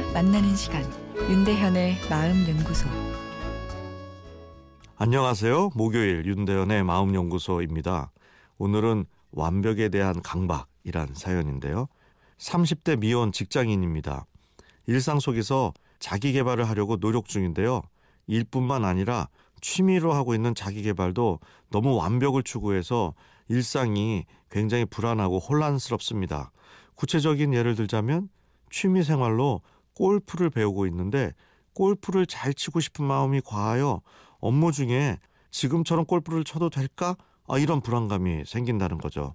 만나는 시간 윤대현의 마음 연구소 안녕하세요. 목요일 윤대현의 마음 연구소입니다. 오늘은 완벽에 대한 강박이란 사연인데요. 30대 미혼 직장인입니다. 일상 속에서 자기 개발을 하려고 노력 중인데요. 일뿐만 아니라 취미로 하고 있는 자기 개발도 너무 완벽을 추구해서 일상이 굉장히 불안하고 혼란스럽습니다. 구체적인 예를 들자면 취미 생활로 골프를 배우고 있는데 골프를 잘 치고 싶은 마음이 과하여 업무 중에 지금처럼 골프를 쳐도 될까? 아, 이런 불안감이 생긴다는 거죠.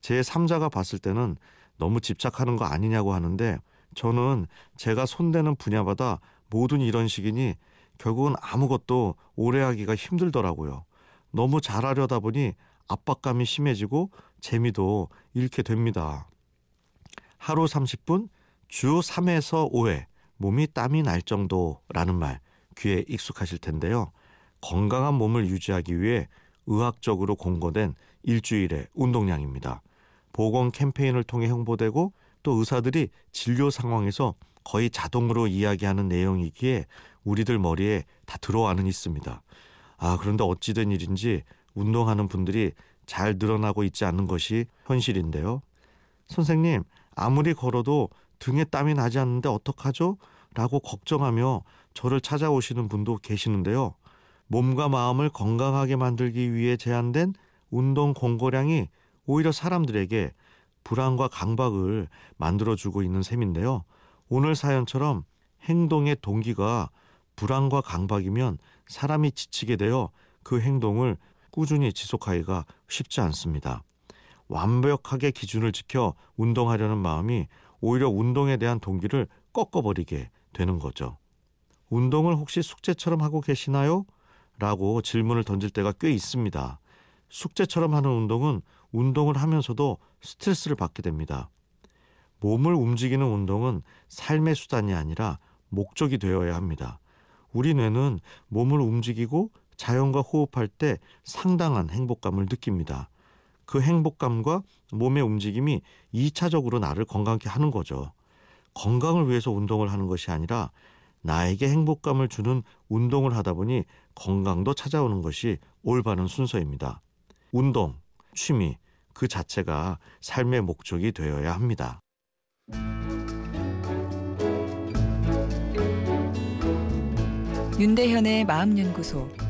제 3자가 봤을 때는 너무 집착하는 거 아니냐고 하는데 저는 제가 손대는 분야마다 모든 이런 식이니 결국은 아무것도 오래 하기가 힘들더라고요. 너무 잘하려다 보니 압박감이 심해지고 재미도 잃게 됩니다. 하루 30분, 주 3에서 5회 몸이 땀이 날 정도라는 말 귀에 익숙하실 텐데요. 건강한 몸을 유지하기 위해 의학적으로 공고된 일주일의 운동량입니다. 보건 캠페인을 통해 홍보되고 또 의사들이 진료 상황에서 거의 자동으로 이야기하는 내용이기에 우리들 머리에 다 들어와는 있습니다. 아, 그런데 어찌된 일인지 운동하는 분들이 잘 늘어나고 있지 않는 것이 현실인데요. 선생님, 아무리 걸어도 등에 땀이 나지 않는데 어떡하죠? 라고 걱정하며 저를 찾아오시는 분도 계시는데요. 몸과 마음을 건강하게 만들기 위해 제한된 운동 공고량이 오히려 사람들에게 불안과 강박을 만들어주고 있는 셈인데요. 오늘 사연처럼 행동의 동기가 불안과 강박이면 사람이 지치게 되어 그 행동을 꾸준히 지속하기가 쉽지 않습니다. 완벽하게 기준을 지켜 운동하려는 마음이 오히려 운동에 대한 동기를 꺾어버리게 되는 거죠. 운동을 혹시 숙제처럼 하고 계시나요? 라고 질문을 던질 때가 꽤 있습니다. 숙제처럼 하는 운동은 운동을 하면서도 스트레스를 받게 됩니다. 몸을 움직이는 운동은 삶의 수단이 아니라 목적이 되어야 합니다. 우리 뇌는 몸을 움직이고 자연과 호흡할 때 상당한 행복감을 느낍니다. 그 행복감과 몸의 움직임이 2차적으로 나를 건강케 하는 거죠. 건강을 위해서 운동을 하는 것이 아니라 나에게 행복감을 주는 운동을 하다 보니 건강도 찾아오는 것이 올바른 순서입니다. 운동, 취미, 그 자체가 삶의 목적이 되어야 합니다. 윤대현의 마음연구소